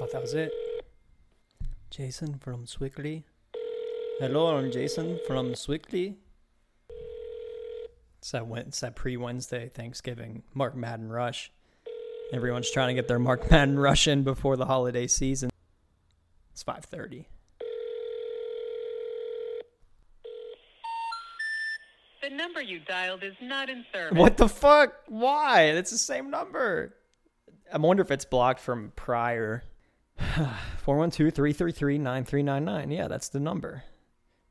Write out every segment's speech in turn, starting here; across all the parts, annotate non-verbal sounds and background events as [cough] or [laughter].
Thought that was it. Jason from Swickly. Hello, I'm Jason from Swickly. It's that, Wed- it's that pre Wednesday Thanksgiving Mark Madden rush. Everyone's trying to get their Mark [laughs] Madden rush in before the holiday season. It's 5:30. The number you dialed is not in service. What the fuck? Why? It's the same number. I wonder if it's blocked from prior. [sighs] 412 333 9399. Yeah, that's the number.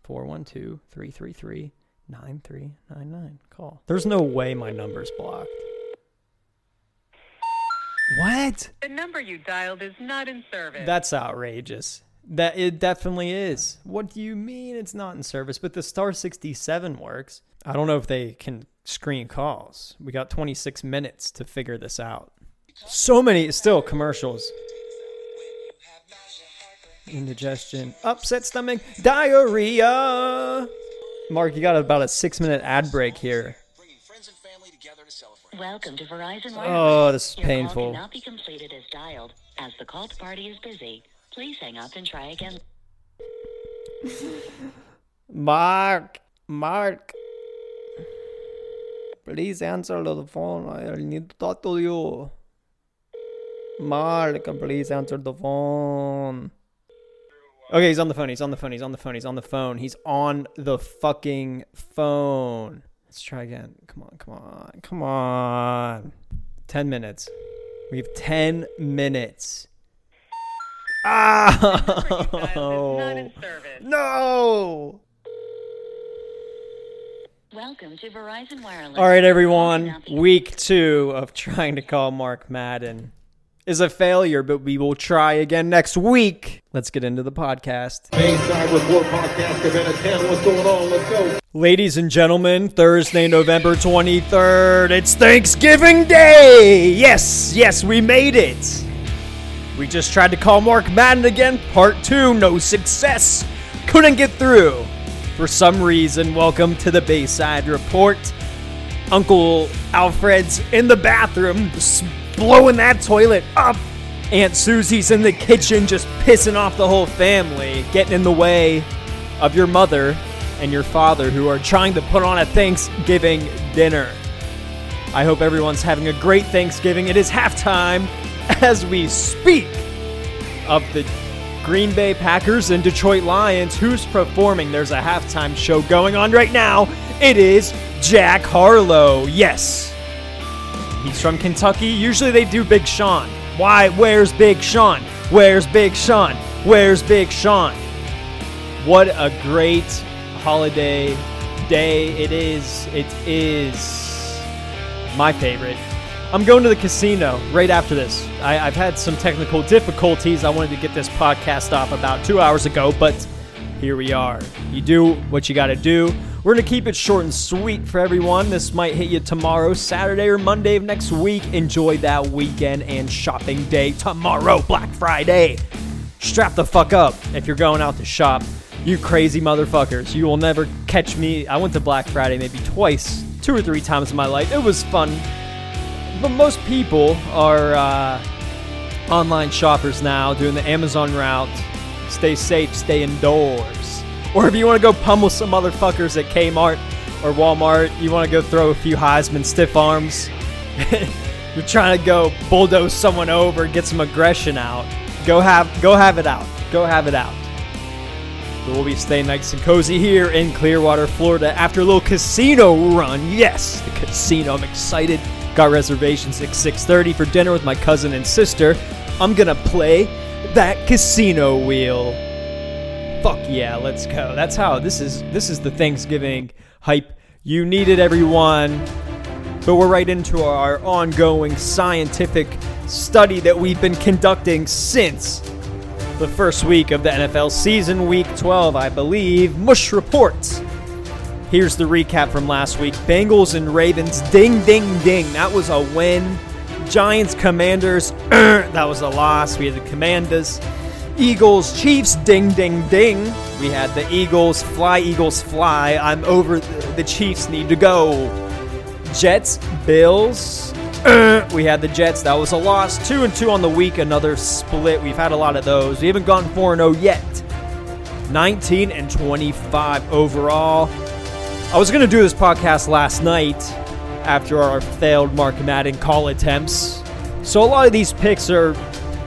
412 333 9399. Call. There's no way my number's blocked. What? The number you dialed is not in service. That's outrageous. That it definitely is. What do you mean it's not in service? But the star 67 works. I don't know if they can screen calls. We got 26 minutes to figure this out. So many still commercials. Indigestion, upset stomach, diarrhea. Mark, you got about a six minute ad break here. bringing friends and family together to celebrate. Welcome to Verizon Wireless. Oh, this is Your painful. call cannot be completed as dialed, as the called party is busy. Please hang up and try again. [laughs] Mark, Mark. Please answer the phone. I need to talk to you. Mark, please answer the phone. Okay, he's on the phone. He's on the phone. He's on the phone. He's on the phone. He's on the fucking phone. Let's try again. Come on, come on, come on. 10 minutes. We have 10 minutes. The number you dialed is not Ah! in. [laughs] No! Welcome to Verizon Wireless. All right, everyone. Week two of trying to call Mark Madden is a failure, but we will try again next week. Let's get into the podcast. Bayside Report Podcast at 10. What's going on? Let's go. Ladies and gentlemen, Thursday, November 23rd, it's Thanksgiving Day! Yes, yes, we made it! We just tried to call Mark Madden again, part two, no success. Couldn't get through. For some reason, welcome to the Bayside Report. Uncle Alfred's in the bathroom, blowing that toilet up. Aunt Susie's in the kitchen, just pissing off the whole family, getting in the way of your mother and your father who are trying to put on a Thanksgiving dinner. I hope everyone's having a great Thanksgiving. It is halftime as we speak of the Green Bay Packers and Detroit Lions. Who's performing? There's a halftime show going on right now. It is Jack Harlow. Yes. He's from Kentucky. Usually they do Big Sean. Why? Where's Big Sean? Where's Big Sean? Where's Big Sean? What a great holiday day it is. It is my favorite. I'm going to the casino right after this. I, I've had some technical difficulties. I wanted to get this podcast off about two hours ago, but here we are. You do what you got to do. We're going to keep it short and sweet for everyone. This might hit you tomorrow, Saturday, or Monday of next week. Enjoy that weekend and shopping day tomorrow, Black Friday. Strap the fuck up if you're going out to shop. You crazy motherfuckers. You will never catch me. I went to Black Friday maybe twice, two or three times in my life. It was fun. But most people are uh, online shoppers now doing the Amazon route. Stay safe, stay indoors. Or if you want to go pummel some motherfuckers at Kmart or Walmart, you want to go throw a few Heisman stiff arms. [laughs] You're trying to go bulldoze someone over, get some aggression out. Go have go have it out. Go have it out. We'll be staying nice and cozy here in Clearwater, Florida after a little casino run. Yes, the casino. I'm excited. Got reservations at 6:30 for dinner with my cousin and sister. I'm gonna play that casino wheel. Fuck yeah, let's go. That's how this is this is the Thanksgiving hype you needed it, everyone. But we're right into our ongoing scientific study that we've been conducting since the first week of the NFL season, week 12, I believe. Mush reports. Here's the recap from last week Bengals and Ravens, ding, ding, ding. That was a win. Giants, Commanders, [clears throat] that was a loss. We had the Commanders. Eagles, Chiefs, ding, ding, ding. We had the Eagles, fly, Eagles, fly. I'm over. The Chiefs need to go. Jets, Bills. [clears throat] We had the Jets. That was a loss. Two and two on the week. Another split. We've had a lot of those. We haven't gone four and zero yet. 19 and 25 overall. I was going to do this podcast last night after our failed Mark Madden call attempts. So a lot of these picks are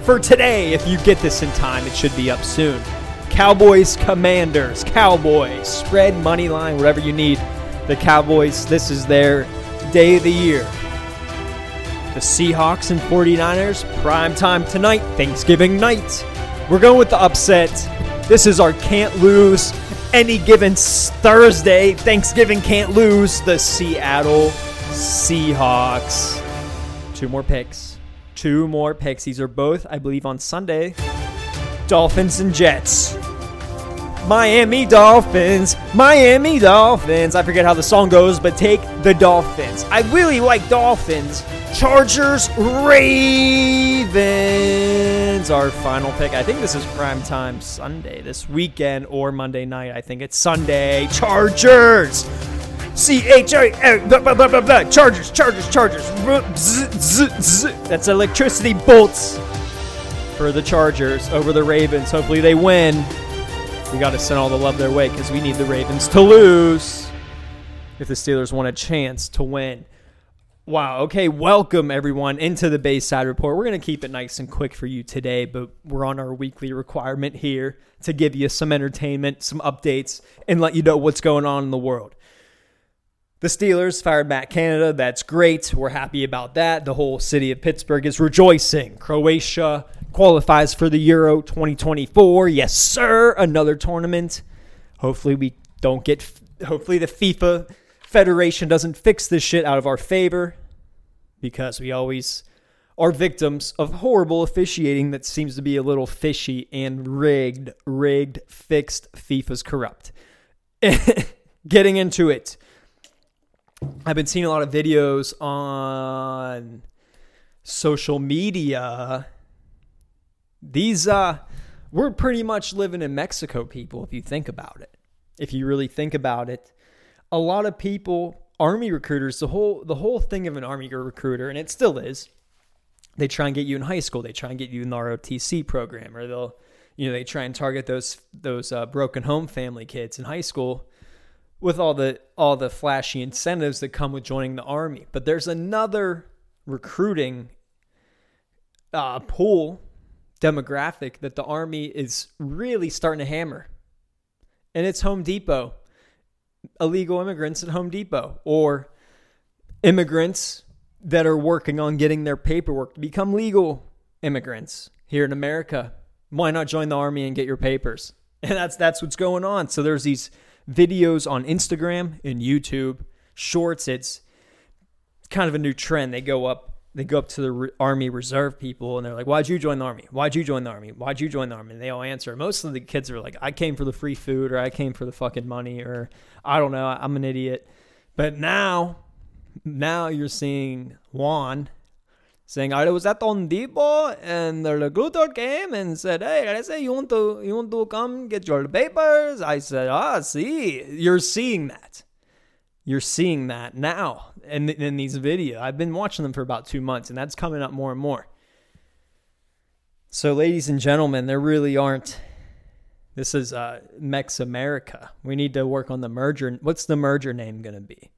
for today. If you get this in time, it should be up soon. Cowboys, Commanders, Cowboys, spread, money line, whatever you need. The Cowboys, this is their day of the year. The Seahawks and 49ers, prime time tonight, Thanksgiving night. We're going with the upset. This is our can't lose any given Thursday. Thanksgiving can't lose the Seattle Seahawks. Two more picks. Two more picks. These are both, I believe, on Sunday. Dolphins and Jets. Miami Dolphins, Miami Dolphins. I forget how the song goes, but take the Dolphins. I really like Dolphins. Chargers, Ravens. Our final pick. I think this is prime time Sunday, this weekend or Monday night. I think it's Sunday. Chargers. C H A Chargers, Chargers, Chargers. That's electricity bolts for the Chargers over the Ravens. Hopefully they win. We got to send all the love their way because we need the Ravens to lose if the Steelers want a chance to win. Wow. Okay. Welcome everyone into the Bayside Report. We're to keep it nice and quick for you today, but we're on our weekly requirement here to give you some entertainment, some updates, and let you know what's going on in the world. The Steelers fired Matt Canada. That's great. We're happy about that. The whole city of Pittsburgh is rejoicing. Croatia qualifies for the Euro 2024. Yes, sir. Another tournament. Hopefully, we don't get. Hopefully, the FIFA Federation doesn't fix this shit out of our favor because we always are victims of horrible officiating that seems to be a little fishy and rigged, rigged, fixed. FIFA's corrupt. [laughs] Getting into it. I've been seeing a lot of videos on social media. These uh we're pretty much living in Mexico, people, if you think about it. If you really think about it. A lot of people, army recruiters, the whole the whole thing of an army recruiter, and it still is, they try and get you in high school. They try and get you in the ROTC program, or they'll you know, they try and target those those uh, broken home family kids in high school with all the all the flashy incentives that come with joining the army. But there's another recruiting uh, pool demographic that the army is really starting to hammer, and it's Home Depot, illegal immigrants at Home Depot, or immigrants that are working on getting their paperwork to become legal immigrants here in America. Why not join the army and get your papers? [laughs] And that's that's what's going on. So there's these videos on Instagram and YouTube, shorts. It's kind of a new trend. They go up they go up to the army reserve people and they're like, "Why'd you join the army? Why'd you join the army? Why'd you join the army?" And they all answer. Most of the kids are like, "I came for the free food," or "I came for the fucking money," or "I don't know, I'm an idiot." But now, now you're seeing Juan saying, "I was at on Depot and the recruiter came and said, "Hey, I say you want to you want to come get your papers?" I said, "Ah, see, you're seeing that." You're seeing that now in, in these videos. I've been watching them for about two months, and that's coming up more and more. So, ladies and gentlemen, there really aren't. This is uh, Mex America. We need to work on the merger. What's the merger name going to be?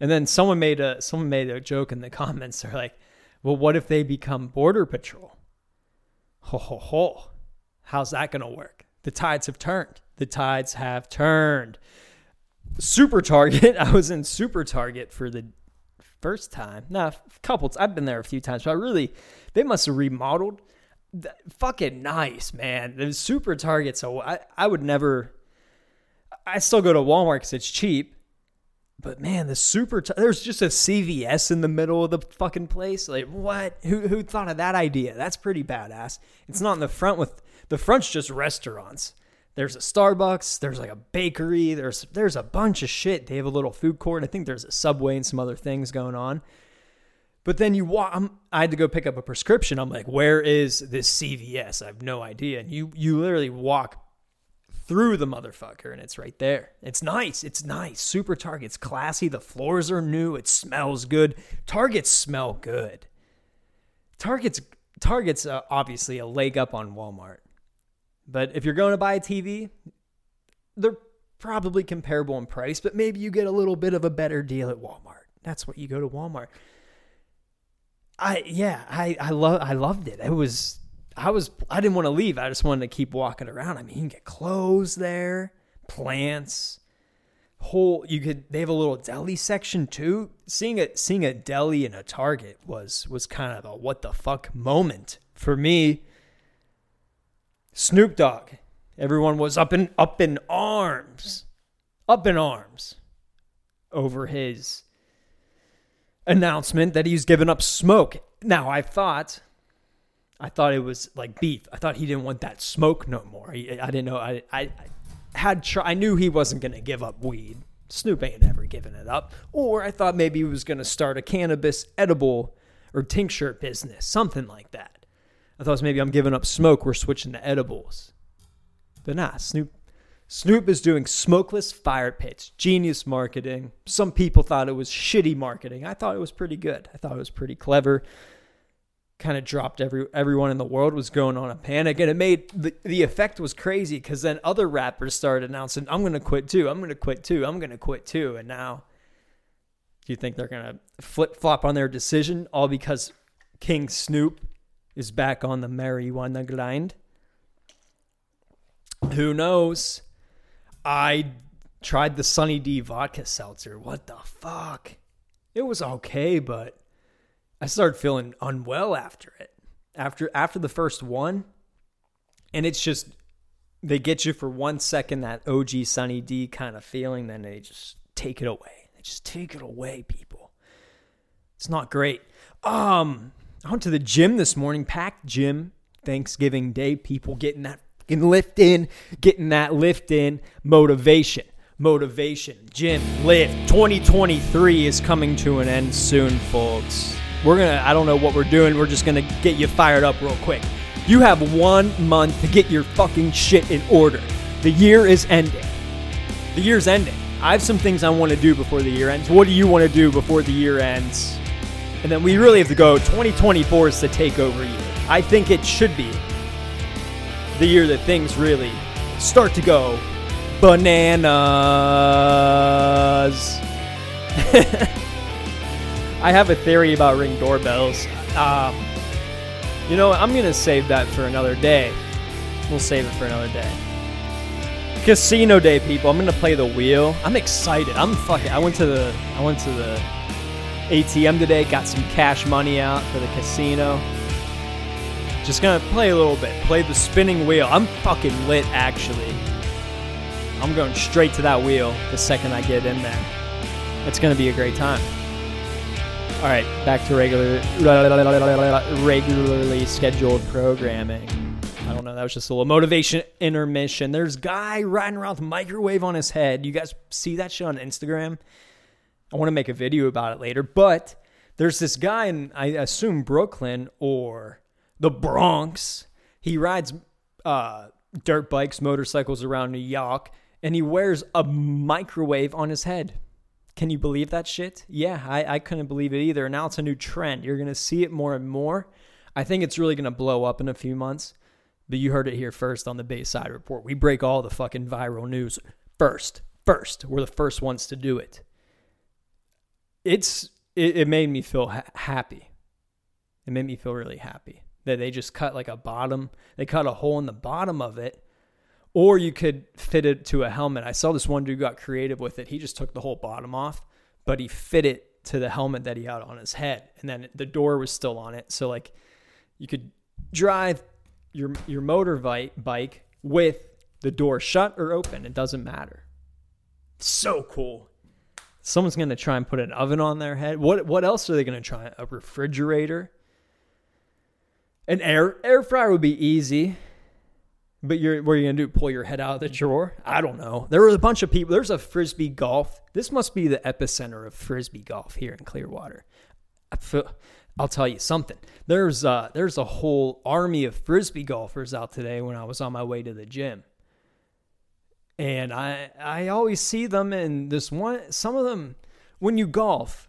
And then someone made a someone made a joke in the [laughs] comments. They're like, "Well, what if they become Border Patrol?" Ho ho ho! How's that going to work? The tides have turned. The tides have turned. Super Target. [laughs] I was in Super Target for the first time. Nah, couple. I've been there a few times, but I really, they must have remodeled. Fucking nice, man. The Super Target. So I, I would never. I still go to Walmart because it's cheap. But man, the super t- there's just a CVS in the middle of the fucking place. Like what? Who who thought of that idea? That's pretty badass. It's not in the front with the front's just restaurants. There's a Starbucks, there's like a bakery, there's there's a bunch of shit. They have a little food court. I think there's a Subway and some other things going on. But then you walk. I'm, I had to go pick up a prescription. I'm like, where is this CVS? I have no idea. And you you literally walk through the motherfucker and it's right there. It's nice. It's nice. Super Target's classy. The floors are new. It smells good. Targets smell good. Target's Target's uh, obviously a leg up on Walmart. But if you're going to buy a TV, they're probably comparable in price, but maybe you get a little bit of a better deal at Walmart. That's what you go to Walmart. I yeah, I I love I loved it. It was I was I didn't want to leave. I just wanted to keep walking around. I mean, you can get clothes there, plants, whole you could they have a little deli section too. Seeing a seeing a deli in a Target was was kind of a what the fuck moment for me. Snoop Dogg. Everyone was up in up in arms. Up in arms over his announcement that he's given up smoke. Now, I thought I thought it was like beef. I thought he didn't want that smoke no more. I, I didn't know. I, I, I had try, I knew he wasn't going to give up weed. Snoop ain't ever given it up. Or I thought maybe he was going to start a cannabis edible or tincture business, something like that. I thought maybe I'm giving up smoke. We're switching to edibles. But nah, Snoop Snoop is doing smokeless fire pits. Genius marketing. Some people thought it was shitty marketing. I thought it was pretty good. I thought it was pretty clever. Kind of dropped every everyone in the world was going on a panic, and it made the the effect was crazy because then other rappers started announcing, "I'm to quit too. I'm to quit too. I'm to quit too." And now, do you think they're going to flip flop on their decision all because King Snoop is back on the marijuana grind? Who knows? I tried the Sunny D vodka seltzer. What the fuck? It was okay, but I started feeling unwell after it. After after the first one, and it's just they get you for one second that OG Sunny D kind of feeling, then they just take it away. They just take it away, people. It's not great. Um, I went to the gym this morning, packed gym. Thanksgiving Day, people getting that fucking lift in, getting that lift in, motivation. Motivation, gym, lift. 2023 is coming to an end soon, folks. We're gonna, I don't know what we're doing, we're just gonna get you fired up real quick. You have one month to get your fucking shit in order. The year is ending. The year's ending. I have some things I want to do before the year ends. What do you want to do before the year ends? And then we really have to go. 2024 is the takeover year. I think it should be the year that things really start to go bananas. [laughs] I have a theory about ring doorbells. Um, you know, I'm gonna save that for another day. We'll save it for another day. Casino day, people. I'm gonna play the wheel. I'm excited. I'm fucking. I went to the. I went to the ATM today. Got some cash money out for the casino. Just gonna play a little bit. Play the spinning wheel. I'm fucking lit, actually. I'm going straight to that wheel the second I get in there. It's gonna be a great time. All right, back to regular, regularly scheduled programming. I don't know. That was just a little motivation intermission. There's guy riding around with microwave on his head. You guys see that shit on Instagram? I want to make a video about it later. But there's this guy in I assume Brooklyn or the Bronx. He rides uh, dirt bikes, motorcycles around New York, and he wears a microwave on his head. Can you believe that shit? Yeah, I, I couldn't believe it either. Now it's a new trend. You're going to see it more and more. I think it's really going to blow up in a few months. But you heard it here first on the Bayside Report. We break all the fucking viral news first. First. We're the first ones to do it. It's it, it made me feel ha- happy. It made me feel really happy that they just cut like a bottom. They cut a hole in the bottom of it or you could fit it to a helmet. I saw this one dude got creative with it. He just took the whole bottom off, but he fit it to the helmet that he had on his head, and then the door was still on it. So like, you could drive your your motor bike with the door shut or open. It doesn't matter. So cool. Someone's gonna try and put an oven on their head. What what else are they gonna try? A refrigerator. An air air fryer would be easy. But you're what are you gonna do? Pull your head out of the drawer? I don't know. There were a bunch of people. There's a frisbee golf. This must be the epicenter of frisbee golf here in Clearwater. I feel, I'll tell you something. There's uh, there's a whole army of frisbee golfers out today when I was on my way to the gym. and I I always see them and this one some of them when you golf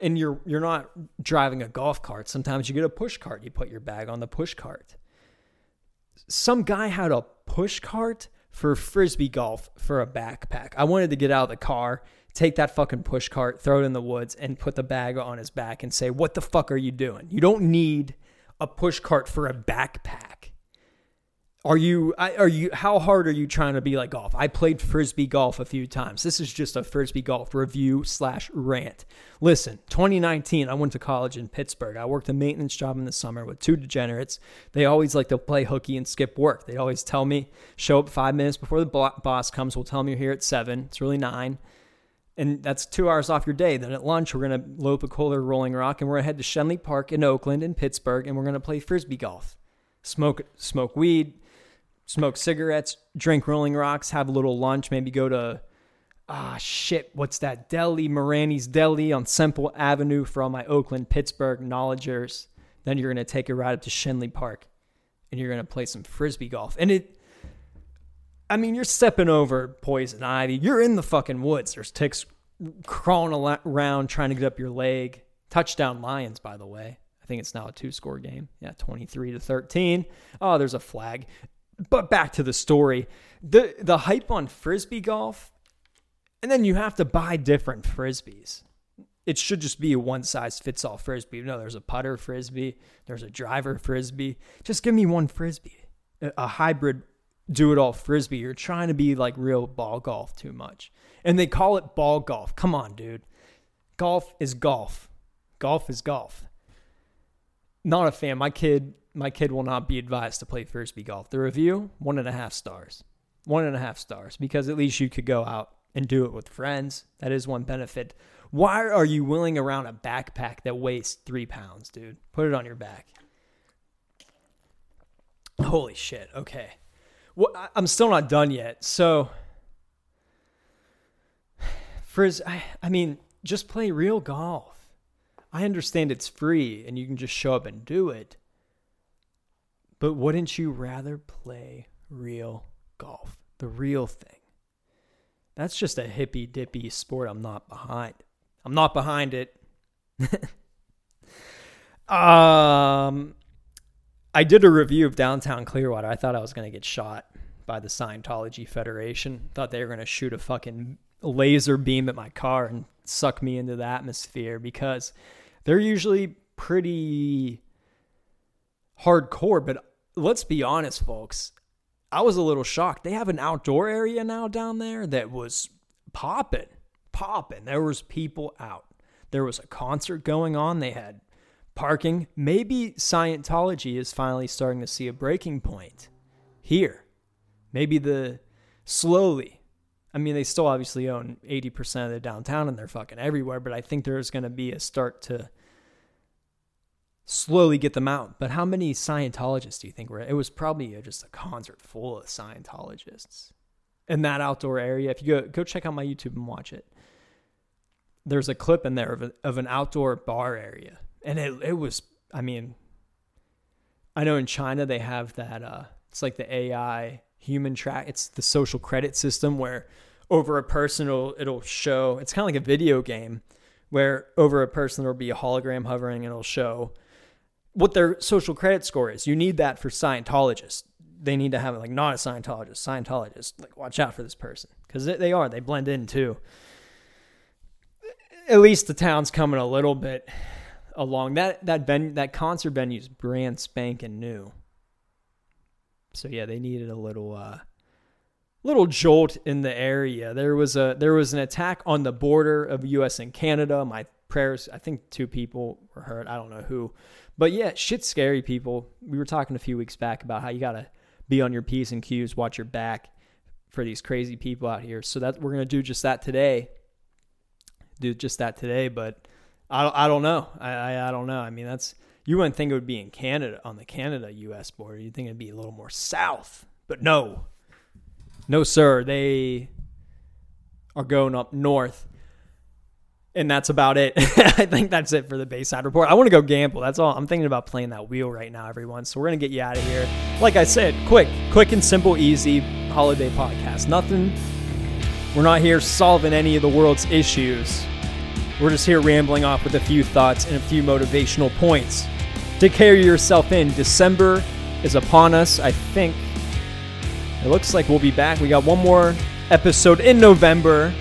and you're you're not driving a golf cart sometimes you get a push cart you put your bag on the push cart some guy had a push cart for frisbee golf for a backpack. I wanted to get out of the car take that fucking push cart throw it in the woods and put the bag on his back and say what the fuck are you doing? You don't need a push cart for a backpack are you are you how hard are you trying to be like golf? I played frisbee golf a few times. This is just a frisbee golf review slash rant. Listen, 2019, I went to college in Pittsburgh. I worked a maintenance job in the summer with two degenerates. They always like to play hooky and skip work. They always tell me show up five minutes before the boss comes. We'll tell them you're here at seven. It's really nine. And that's two hours off your day. Then at lunch, we're going to up a Kohler Rolling Rock and we're going to head to Schenley Park in Oakland and Pittsburgh and we're going to play frisbee golf. Smoke, smoke weed, smoke cigarettes, drink Rolling Rocks, have a little lunch, maybe go to ah shit, what's that deli, Marani's Deli on Semple Avenue for all my Oakland, Pittsburgh knowledgers. Then you're gonna take a ride up to Schenley Park, and you're gonna play some frisbee golf. And it, I mean, you're stepping over poison ivy. You're in the fucking woods. There's ticks crawling around trying to get up your leg. Touchdown Lions, by the way. I think it's now a two score game. Yeah, 23 to 13. Oh, there's a flag but back to the story. The the hype on frisbee golf and then you have to buy different frisbees. It should just be a one size fits all frisbee. You no know, there's a putter frisbee there's a driver frisbee. Just give me one frisbee a, a hybrid do it all frisbee. You're trying to be like real ball golf too much. And they call it ball golf. Come on dude. Golf is golf. Golf is golf. Not a fan. My kid my kid will not be advised to play frisbee golf. The review, one and a half stars. One and a half stars because at least you could go out and do it with friends. That is one benefit. Why are you willing around a backpack that weighs three pounds, dude? Put it on your back. Holy shit. Okay. Well, I'm still not done yet. So, Frizz, I, I mean, just play real golf. I understand it's free and you can just show up and do it. But wouldn't you rather play real golf? The real thing. That's just a hippy dippy sport I'm not behind. I'm not behind it. [laughs] um I did a review of downtown Clearwater. I thought I was going to get shot by the Scientology Federation. Thought they were going to shoot a fucking laser beam at my car and suck me into the atmosphere because they're usually pretty hardcore, but let's be honest, folks. I was a little shocked. They have an outdoor area now down there that was popping, popping. There was people out. There was a concert going on. They had parking. Maybe Scientology is finally starting to see a breaking point here. Maybe the slowly. I mean, they still obviously own 80% of the downtown and they're fucking everywhere, but I think there's going to be a start to slowly get them out. But how many Scientologists do you think were? It was probably just a concert full of Scientologists in that outdoor area. If you go go check out my YouTube and watch it, there's a clip in there of, a, of an outdoor bar area, and it it was. I mean, I know in China they have that. Uh, it's like the AI human track. It's the social credit system where over a person it'll, it'll show. It's kind of like a video game where over a person there'll be a hologram hovering and it'll show what their social credit score is. You need that for Scientologists. They need to have it like not a Scientologist, Scientologist. Like watch out for this person because they are. They blend in too. At least the town's coming a little bit along. That that ven- that concert venue's brand spanking new. So yeah, they needed a little uh little jolt in the area. There was a there was an attack on the border of US and Canada. My prayers, I think two people were hurt. I don't know who. But yeah, shit's scary, people. We were talking a few weeks back about how you got to be on your P's and Q's, watch your back for these crazy people out here. So that we're to do just that today. Do just that today, but I, I don't know. I, I, I don't know. I mean, that's you wouldn't think it would be in Canada on the Canada US border. You'd think it'd be a little more south. But no. No, sir. They are going up north. And that's about it. [laughs] I think that's it for the Bayside Report. I want to go gamble. That's all. I'm thinking about playing that wheel right now, everyone. So we're going to get you out of here. Like I said, quick, quick and simple, easy holiday podcast. Nothing. We're not here solving any of the world's issues. We're just here rambling off with a few thoughts and a few motivational points. To carry yourself in, December is upon us. I think it looks like we'll be back. We got one more episode in November.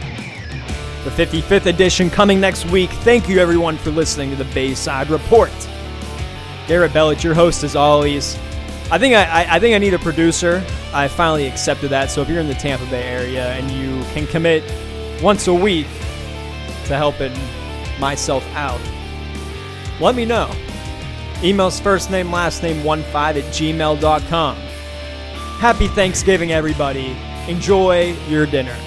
The 55th edition coming next week. Thank you everyone for listening to the Bayside Report. Garrett Bellich, your host as always. I think I, I, I think I need a producer. I finally accepted that. So if you're in the Tampa Bay area and you can commit once a week to helping myself out, let me know. Emails first name, last name, one five at gmail.com. Happy Thanksgiving, everybody. Enjoy your dinner.